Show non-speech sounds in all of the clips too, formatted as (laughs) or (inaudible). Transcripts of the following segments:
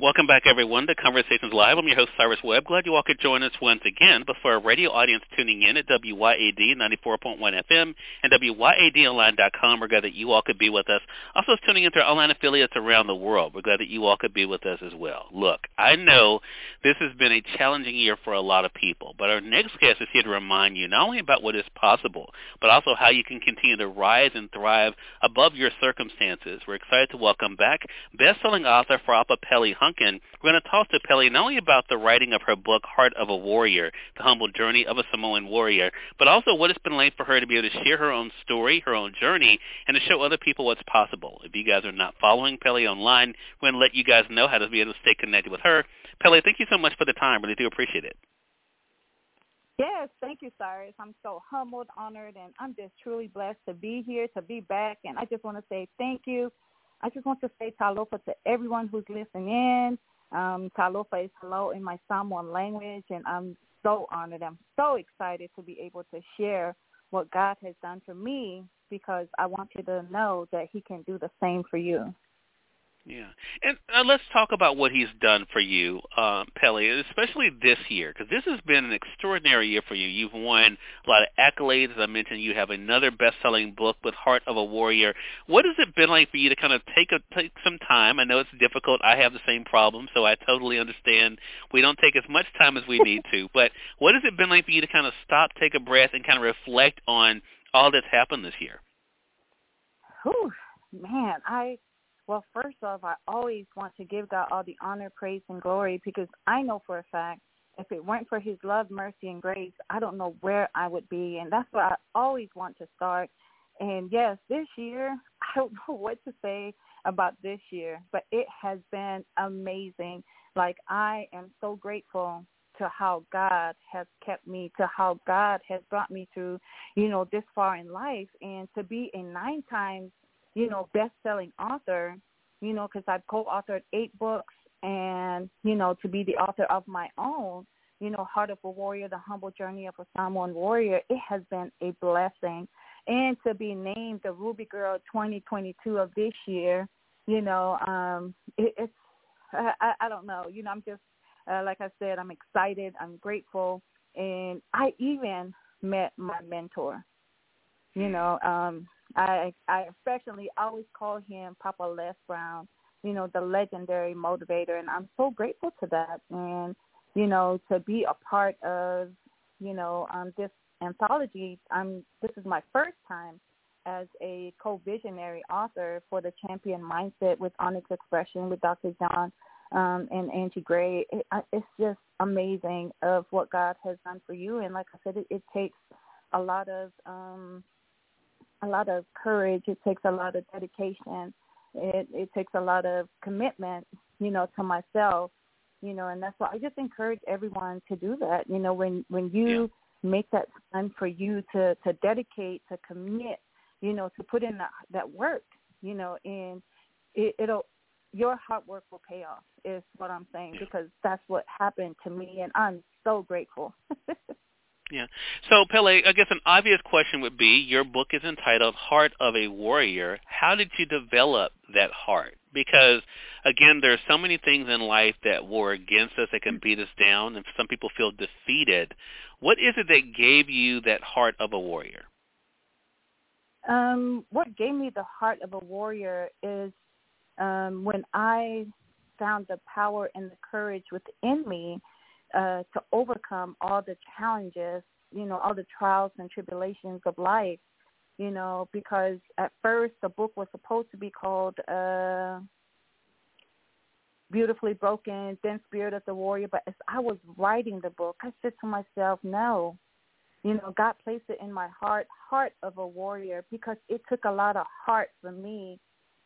Welcome back, everyone, to Conversations Live. I'm your host, Cyrus Webb. Glad you all could join us once again. But for our radio audience tuning in at WYAD 94.1 FM and WYADonline.com, we're glad that you all could be with us. Also, tuning in into our online affiliates around the world. We're glad that you all could be with us as well. Look, I know this has been a challenging year for a lot of people, but our next guest is here to remind you not only about what is possible, but also how you can continue to rise and thrive above your circumstances. We're excited to welcome back best-selling author Fa'apa Pele Hunkin, we're going to talk to Pele not only about the writing of her book, Heart of a Warrior, The Humble Journey of a Samoan Warrior, but also what it's been like for her to be able to share her own story, her own journey, and to show other people what's possible. If you guys are not following Pele online, we're going to let you guys know how to be able to stay connected with her. Pele, thank you so much for the time. Really do appreciate it. Yes, thank you, Cyrus. I'm so humbled, honored, and I'm just truly blessed to be here, to be back. And I just want to say thank you I just want to say talofa to everyone who's listening in. Um, talofa is hello in my Samoan language, and I'm so honored. I'm so excited to be able to share what God has done for me because I want you to know that he can do the same for you. Yeah, and uh, let's talk about what he's done for you, uh, Pele, especially this year, because this has been an extraordinary year for you. You've won a lot of accolades. As I mentioned, you have another best-selling book with Heart of a Warrior. What has it been like for you to kind of take a take some time? I know it's difficult. I have the same problem, so I totally understand. We don't take as much time as we (laughs) need to, but what has it been like for you to kind of stop, take a breath, and kind of reflect on all that's happened this year? Whew, man, I well, first off, I always want to give God all the honor, praise, and glory because I know for a fact if it weren't for his love, mercy, and grace, I don't know where I would be. And that's where I always want to start. And yes, this year, (laughs) I don't know what to say about this year, but it has been amazing. Like, I am so grateful to how God has kept me, to how God has brought me through, you know, this far in life. And to be a nine times you know, best-selling author, you know, because I've co-authored eight books, and you know, to be the author of my own, you know, Heart of a Warrior, The Humble Journey of a Samoan Warrior, it has been a blessing. And to be named the Ruby Girl 2022 of this year, you know, um, it, it's, I, I don't know, you know, I'm just, uh, like I said, I'm excited, I'm grateful, and I even met my mentor, you know, um, I I affectionately always call him Papa Les Brown, you know, the legendary motivator, and I'm so grateful to that. And you know, to be a part of, you know, um, this anthology. I'm this is my first time as a co-visionary author for the Champion Mindset with Onyx Expression with Dr. John um, and Angie Gray. It, it's just amazing of what God has done for you. And like I said, it, it takes a lot of um, a lot of courage. It takes a lot of dedication. It it takes a lot of commitment, you know, to myself, you know, and that's why I just encourage everyone to do that. You know, when when you yeah. make that time for you to to dedicate, to commit, you know, to put in that that work, you know, and it, it'll your hard work will pay off is what I'm saying because that's what happened to me and I'm so grateful. (laughs) Yeah. So Pele, I guess an obvious question would be, your book is entitled Heart of a Warrior. How did you develop that heart? Because again, there are so many things in life that war against us that can beat us down and some people feel defeated. What is it that gave you that heart of a warrior? Um, what gave me the heart of a warrior is um, when I found the power and the courage within me uh, to overcome all the challenges, you know, all the trials and tribulations of life, you know, because at first the book was supposed to be called uh, Beautifully Broken, Then Spirit of the Warrior, but as I was writing the book, I said to myself, no, you know, God placed it in my heart, heart of a warrior, because it took a lot of heart for me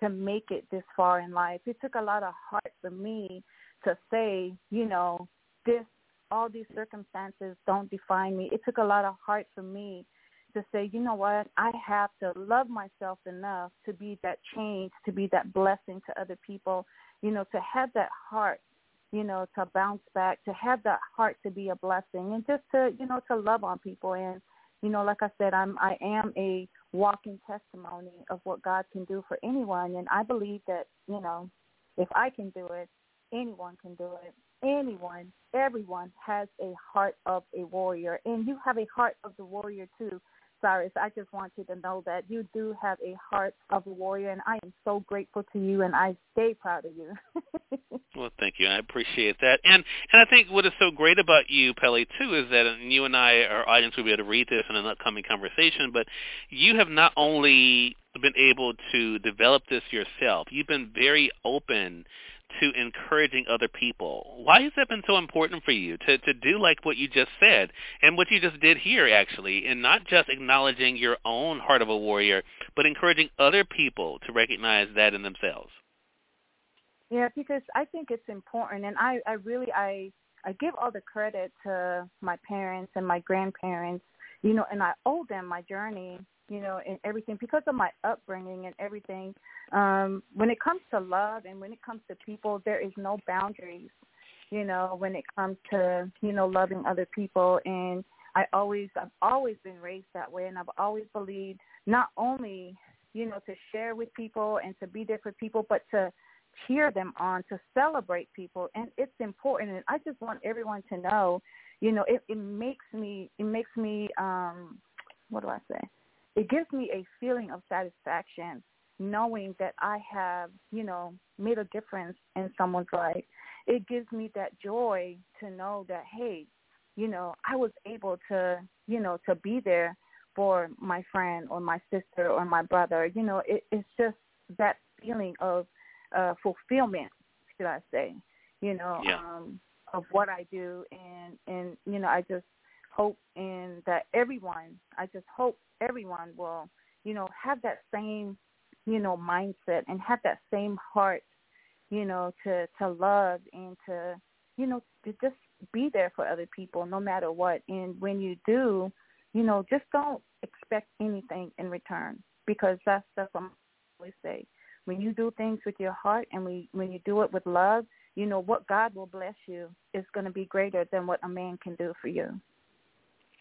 to make it this far in life. It took a lot of heart for me to say, you know, this all these circumstances don't define me. It took a lot of heart for me to say, you know what, I have to love myself enough to be that change, to be that blessing to other people, you know, to have that heart, you know, to bounce back, to have that heart to be a blessing and just to, you know, to love on people and you know, like I said, I'm I am a walking testimony of what God can do for anyone and I believe that, you know, if I can do it, anyone can do it. Anyone, everyone has a heart of a warrior, and you have a heart of the warrior too. Cyrus, I just want you to know that you do have a heart of a warrior, and I am so grateful to you, and I stay proud of you. (laughs) well, thank you. I appreciate that, and and I think what is so great about you, Pele, too, is that you and I, our audience, will be able to read this in an upcoming conversation. But you have not only been able to develop this yourself, you've been very open to encouraging other people. Why has that been so important for you to, to do like what you just said and what you just did here actually, and not just acknowledging your own heart of a warrior, but encouraging other people to recognize that in themselves? Yeah, because I think it's important, and I, I really I I give all the credit to my parents and my grandparents, you know, and I owe them my journey you know, and everything because of my upbringing and everything. Um, when it comes to love and when it comes to people, there is no boundaries, you know, when it comes to, you know, loving other people. And I always, I've always been raised that way. And I've always believed not only, you know, to share with people and to be there for people, but to cheer them on, to celebrate people. And it's important. And I just want everyone to know, you know, it, it makes me, it makes me, um, what do I say? It gives me a feeling of satisfaction knowing that I have, you know, made a difference in someone's life. It gives me that joy to know that, hey, you know, I was able to, you know, to be there for my friend or my sister or my brother. You know, it, it's just that feeling of uh, fulfillment, should I say, you know, yeah. um, of what I do. And, and, you know, I just hope in that everyone, I just hope everyone will, you know, have that same, you know, mindset and have that same heart, you know, to to love and to, you know, to just be there for other people no matter what. And when you do, you know, just don't expect anything in return because that's that's what I always say. When you do things with your heart and we, when you do it with love, you know what God will bless you is going to be greater than what a man can do for you.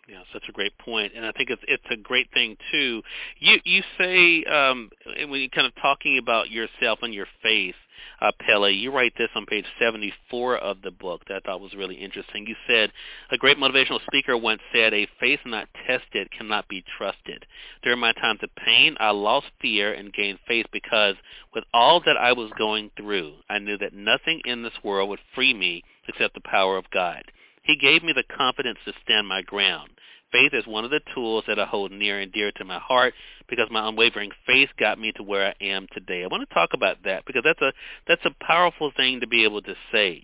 Yeah, such a great point. and I think it's it's a great thing too. You you say um, when you're kind of talking about yourself and your faith, uh, Pele, you write this on page 74 of the book that I thought was really interesting. You said a great motivational speaker once said, "A faith not tested cannot be trusted." During my times of pain, I lost fear and gained faith because with all that I was going through, I knew that nothing in this world would free me except the power of God. He gave me the confidence to stand my ground. Faith is one of the tools that I hold near and dear to my heart because my unwavering faith got me to where I am today. I want to talk about that because that's a that's a powerful thing to be able to say.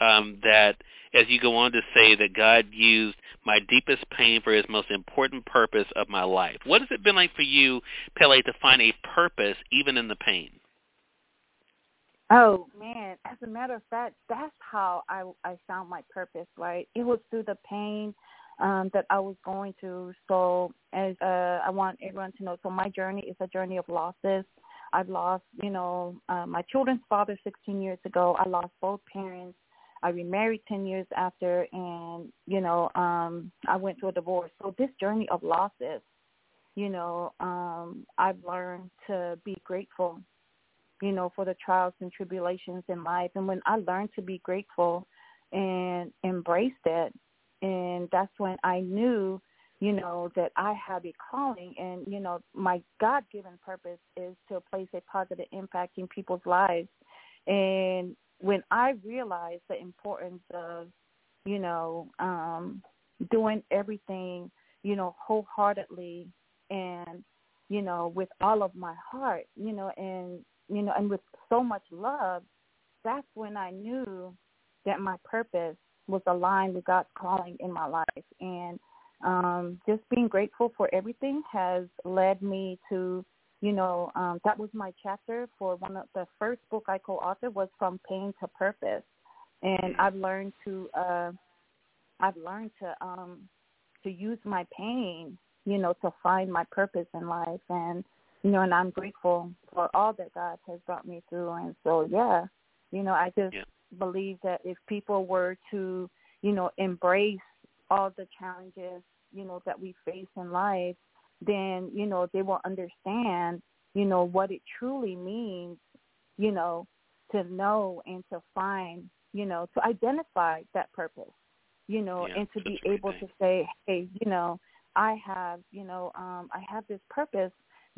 Um, that as you go on to say that God used my deepest pain for his most important purpose of my life. What has it been like for you, Pele, to find a purpose even in the pain? Oh man, as a matter of fact, that's how I I found my purpose. Right, it was through the pain um, that I was going through. So, as uh, I want everyone to know, so my journey is a journey of losses. I've lost, you know, uh, my children's father 16 years ago. I lost both parents. I remarried 10 years after, and you know, um, I went through a divorce. So this journey of losses, you know, um, I've learned to be grateful you know, for the trials and tribulations in life. And when I learned to be grateful and embrace that, and that's when I knew, you know, that I have a calling and, you know, my God-given purpose is to place a positive impact in people's lives. And when I realized the importance of, you know, um, doing everything, you know, wholeheartedly and, you know, with all of my heart, you know, and you know, and with so much love, that's when I knew that my purpose was aligned with God's calling in my life. And um, just being grateful for everything has led me to, you know, um, that was my chapter for one of the first book I co-authored was From Pain to Purpose. And I've learned to, uh, I've learned to, um, to use my pain, you know, to find my purpose in life. And, you know, and I'm grateful for all that God has brought me through. And so, yeah, you know, I just yeah. believe that if people were to, you know, embrace all the challenges, you know, that we face in life, then, you know, they will understand, you know, what it truly means, you know, to know and to find, you know, to identify that purpose, you know, yeah, and to be able thing. to say, hey, you know, I have, you know, um, I have this purpose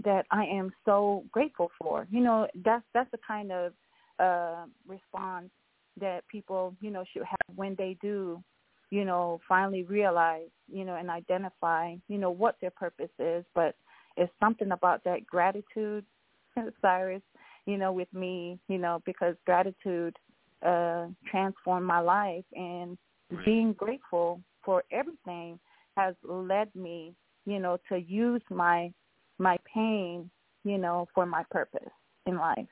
that I am so grateful for. You know, that's that's the kind of uh, response that people, you know, should have when they do, you know, finally realize, you know, and identify, you know, what their purpose is. But it's something about that gratitude, (laughs) Cyrus, you know, with me, you know, because gratitude uh, transformed my life and right. being grateful for everything has led me, you know, to use my my pain, you know, for my purpose in life.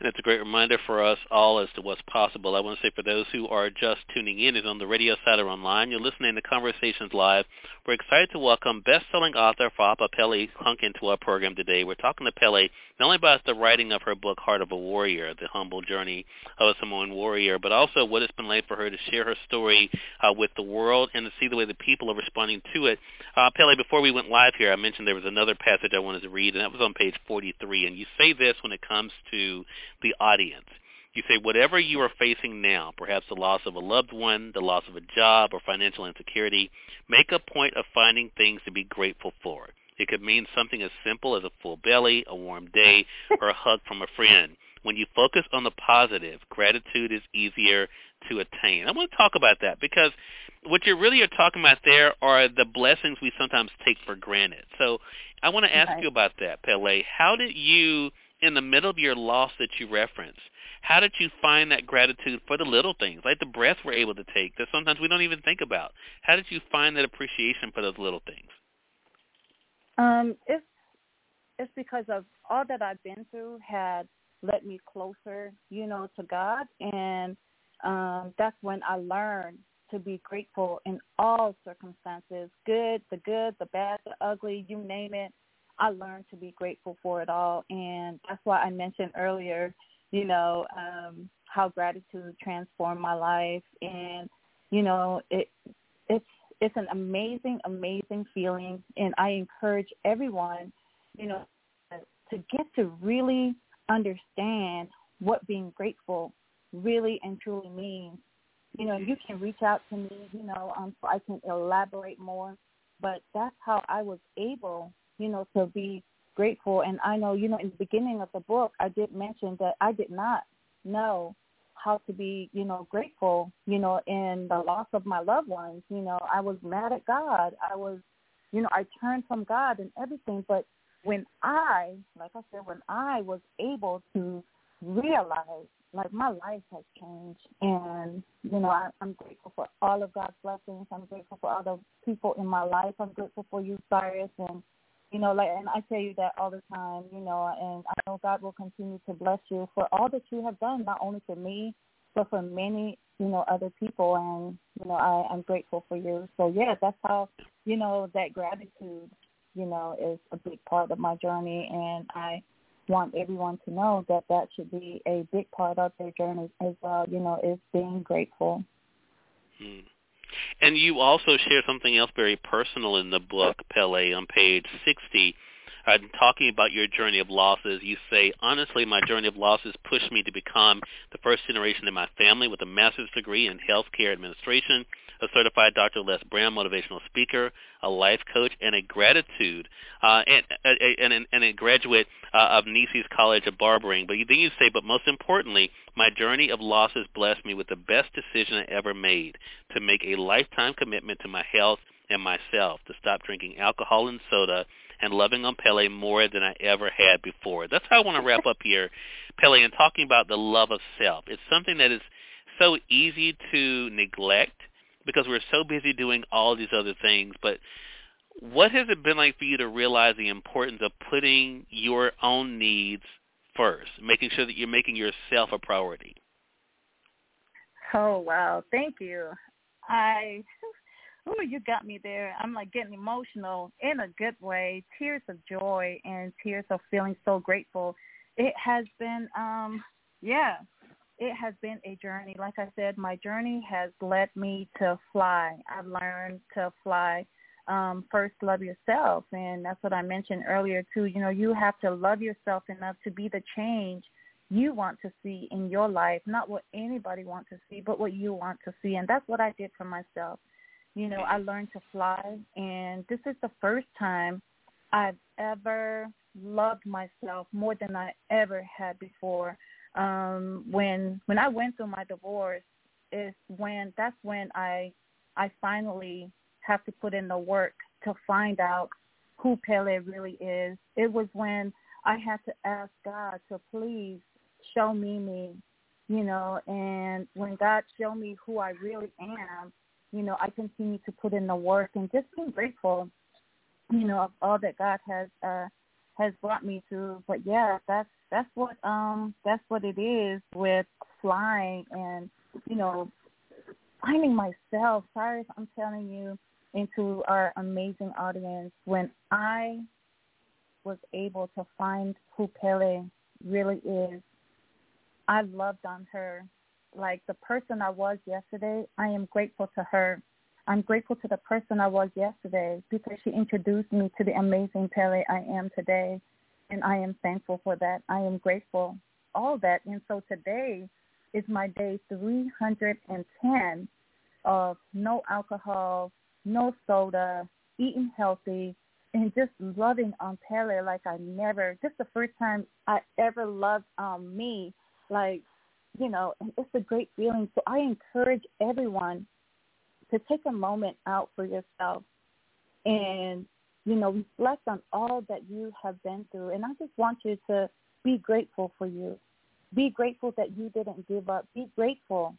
And it's a great reminder for us all as to what's possible. I want to say for those who are just tuning in, is on the radio side or online, you're listening to Conversations Live. We're excited to welcome best-selling author Fa'apa Pele Hunkin to our program today. We're talking to Pele not only about the writing of her book, Heart of a Warrior, the humble journey of a Samoan warrior, but also what it's been like for her to share her story uh, with the world and to see the way the people are responding to it. Uh, Pele, before we went live here, I mentioned there was another passage I wanted to read, and that was on page 43. And you say this when it comes to the audience. You say whatever you are facing now, perhaps the loss of a loved one, the loss of a job, or financial insecurity, make a point of finding things to be grateful for. It could mean something as simple as a full belly, a warm day, or a hug from a friend. When you focus on the positive, gratitude is easier to attain. I want to talk about that because what you really are talking about there are the blessings we sometimes take for granted. So I want to ask right. you about that, Pele. How did you in the middle of your loss that you referenced, how did you find that gratitude for the little things, like the breath we're able to take that sometimes we don't even think about? How did you find that appreciation for those little things? Um, it's it's because of all that I've been through had led me closer, you know, to God, and um, that's when I learned to be grateful in all circumstances, good, the good, the bad, the ugly, you name it. I learned to be grateful for it all, and that's why I mentioned earlier, you know, um, how gratitude transformed my life, and you know, it it's it's an amazing, amazing feeling, and I encourage everyone, you know, to get to really understand what being grateful really and truly means. You know, you can reach out to me, you know, um, so I can elaborate more. But that's how I was able you know, to be grateful. And I know, you know, in the beginning of the book, I did mention that I did not know how to be, you know, grateful, you know, in the loss of my loved ones. You know, I was mad at God. I was, you know, I turned from God and everything. But when I, like I said, when I was able to realize, like my life has changed, and you know, I, I'm grateful for all of God's blessings. I'm grateful for all the people in my life. I'm grateful for you, Cyrus, and you know, like, and I tell you that all the time, you know, and I know God will continue to bless you for all that you have done, not only for me, but for many, you know, other people. And, you know, I, I'm grateful for you. So, yeah, that's how, you know, that gratitude, you know, is a big part of my journey. And I want everyone to know that that should be a big part of their journey as well, you know, is being grateful. Hmm. And you also share something else very personal in the book, Pele, on page 60. Uh, talking about your journey of losses, you say, honestly, my journey of losses pushed me to become the first generation in my family with a master's degree in healthcare administration a certified Dr. Les Brown motivational speaker, a life coach, and a gratitude, uh, and, and, and, a graduate uh, of Nisi's College of Barbering. But then you say, but most importantly, my journey of losses blessed me with the best decision I ever made to make a lifetime commitment to my health and myself, to stop drinking alcohol and soda and loving on Pele more than I ever had before. That's how I want to wrap up here, Pele, and talking about the love of self. It's something that is so easy to neglect because we're so busy doing all these other things. But what has it been like for you to realize the importance of putting your own needs first, making sure that you're making yourself a priority? Oh wow, thank you. I (laughs) oh, you got me there. I'm like getting emotional in a good way, tears of joy and tears of feeling so grateful. It has been, um, yeah, it has been a journey. Like I said, my journey has led me to fly. I've learned to fly. Um, first, love yourself, and that's what I mentioned earlier too. You know, you have to love yourself enough to be the change you want to see in your life, not what anybody wants to see, but what you want to see. And that's what I did for myself. You know, I learned to fly, and this is the first time I've ever loved myself more than I ever had before. Um, when when I went through my divorce, is when that's when I I finally have to put in the work to find out who Pele really is. It was when I had to ask God to please show me me, you know, and when God showed me who I really am, you know, I continue to put in the work and just being grateful, you know, of all that God has uh has brought me to. But yeah, that's that's what um that's what it is with flying and you know finding myself. Sorry if I'm telling you into our amazing audience when I was able to find who Pele really is. I loved on her like the person I was yesterday, I am grateful to her. I'm grateful to the person I was yesterday because she introduced me to the amazing Pele I am today. And I am thankful for that. I am grateful. All that. And so today is my day 310 of no alcohol, no soda, eating healthy, and just loving on Pele like I never, just the first time I ever loved um, me. Like you know, and it's a great feeling. So I encourage everyone to take a moment out for yourself and, you know, reflect on all that you have been through. And I just want you to be grateful for you. Be grateful that you didn't give up. Be grateful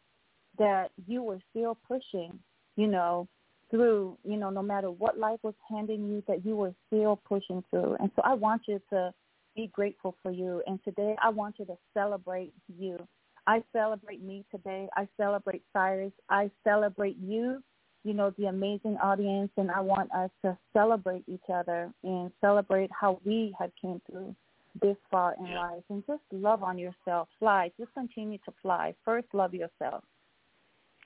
that you were still pushing, you know, through, you know, no matter what life was handing you, that you were still pushing through. And so I want you to be grateful for you. And today I want you to celebrate you. I celebrate me today. I celebrate Cyrus. I celebrate you, you know, the amazing audience, and I want us to celebrate each other and celebrate how we have came through this far in yeah. life and just love on yourself. Fly. Just continue to fly. First, love yourself.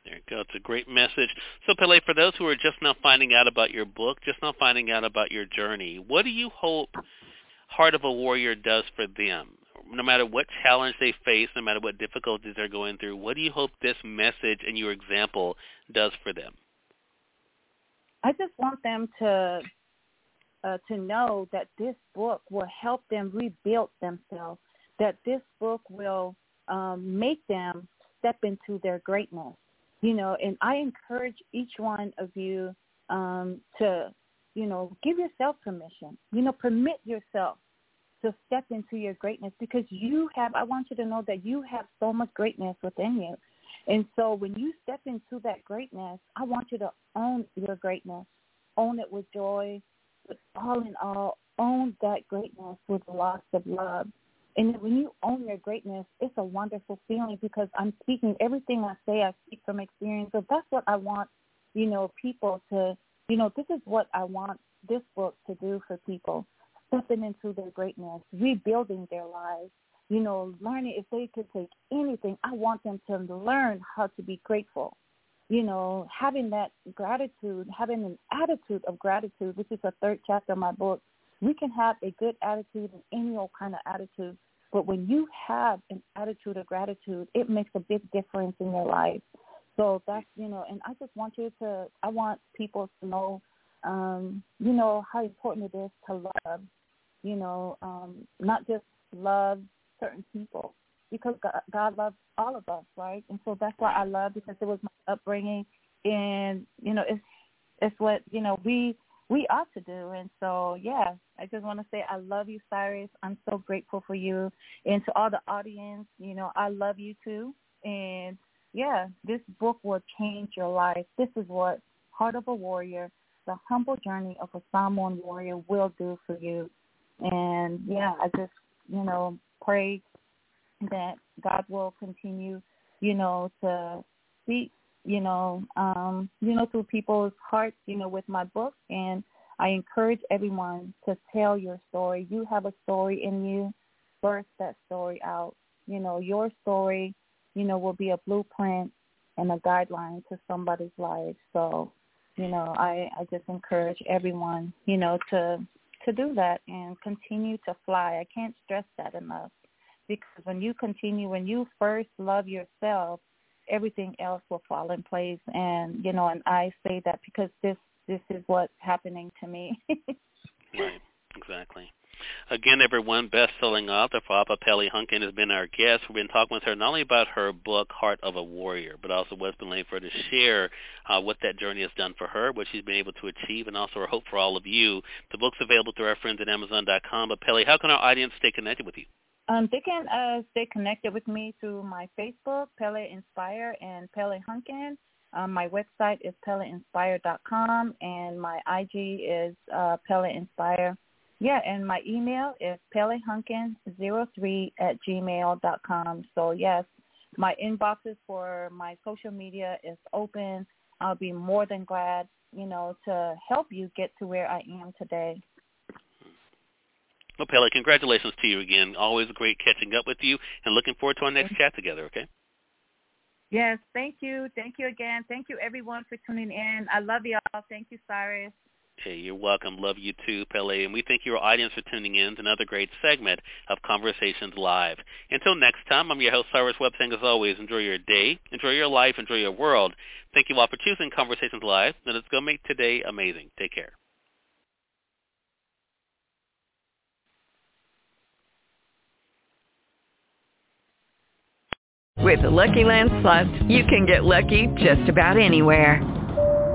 There you go. It's a great message. So, Pele, for those who are just now finding out about your book, just now finding out about your journey, what do you hope Heart of a Warrior does for them? No matter what challenge they face, no matter what difficulties they're going through, what do you hope this message and your example does for them? I just want them to uh, to know that this book will help them rebuild themselves. That this book will um, make them step into their greatness. You know, and I encourage each one of you um, to, you know, give yourself permission. You know, permit yourself to step into your greatness because you have, I want you to know that you have so much greatness within you. And so when you step into that greatness, I want you to own your greatness. Own it with joy, but all in all, own that greatness with lots of love. And when you own your greatness, it's a wonderful feeling because I'm speaking everything I say, I speak from experience. So that's what I want, you know, people to, you know, this is what I want this book to do for people stepping into their greatness, rebuilding their lives, you know, learning if they could take anything, I want them to learn how to be grateful. You know, having that gratitude, having an attitude of gratitude, which is the third chapter of my book. We can have a good attitude and any old kind of attitude, but when you have an attitude of gratitude, it makes a big difference in your life. So that's, you know, and I just want you to, I want people to know, um, you know, how important it is to love you know, um, not just love certain people because God, God loves all of us, right? And so that's why I love because it was my upbringing, and you know, it's it's what you know we we ought to do. And so, yeah, I just want to say I love you, Cyrus. I'm so grateful for you, and to all the audience, you know, I love you too. And yeah, this book will change your life. This is what Heart of a Warrior, the humble journey of a Samoan warrior, will do for you. And yeah, I just, you know, pray that God will continue, you know, to speak you know, um, you know, through people's hearts, you know, with my book. And I encourage everyone to tell your story. You have a story in you. Birth that story out. You know, your story, you know, will be a blueprint and a guideline to somebody's life. So, you know, I, I just encourage everyone, you know, to to do that and continue to fly. I can't stress that enough because when you continue, when you first love yourself, everything else will fall in place. And you know, and I say that because this this is what's happening to me. (laughs) right. Exactly. Again, everyone, best-selling author Fa'apa Pele Hunkin has been our guest. We've been talking with her not only about her book, Heart of a Warrior, but also what's been late for her to share uh, what that journey has done for her, what she's been able to achieve, and also her hope for all of you. The book's available through our friends at Amazon.com. But Pele, how can our audience stay connected with you? Um, they can uh, stay connected with me through my Facebook, Pele Inspire, and Pele Hunkin. Um, my website is peleinspire.com, and my IG is uh, Pele Inspire. Yeah, and my email is pelehunkin03 at gmail dot com. So, yes, my inboxes for my social media is open. I'll be more than glad, you know, to help you get to where I am today. Well, Pele, congratulations to you again. Always great catching up with you and looking forward to our next chat together, okay? Yes, thank you. Thank you again. Thank you, everyone, for tuning in. I love y'all. Thank you, Cyrus. Hey, you're welcome. Love you too, Pele. And we thank your audience for tuning in to another great segment of Conversations Live. Until next time, I'm your host, Cyrus Webb, as always, enjoy your day, enjoy your life, enjoy your world. Thank you all for choosing Conversations Live, and let's go make today amazing. Take care. With the Lucky Land Slots, you can get lucky just about anywhere.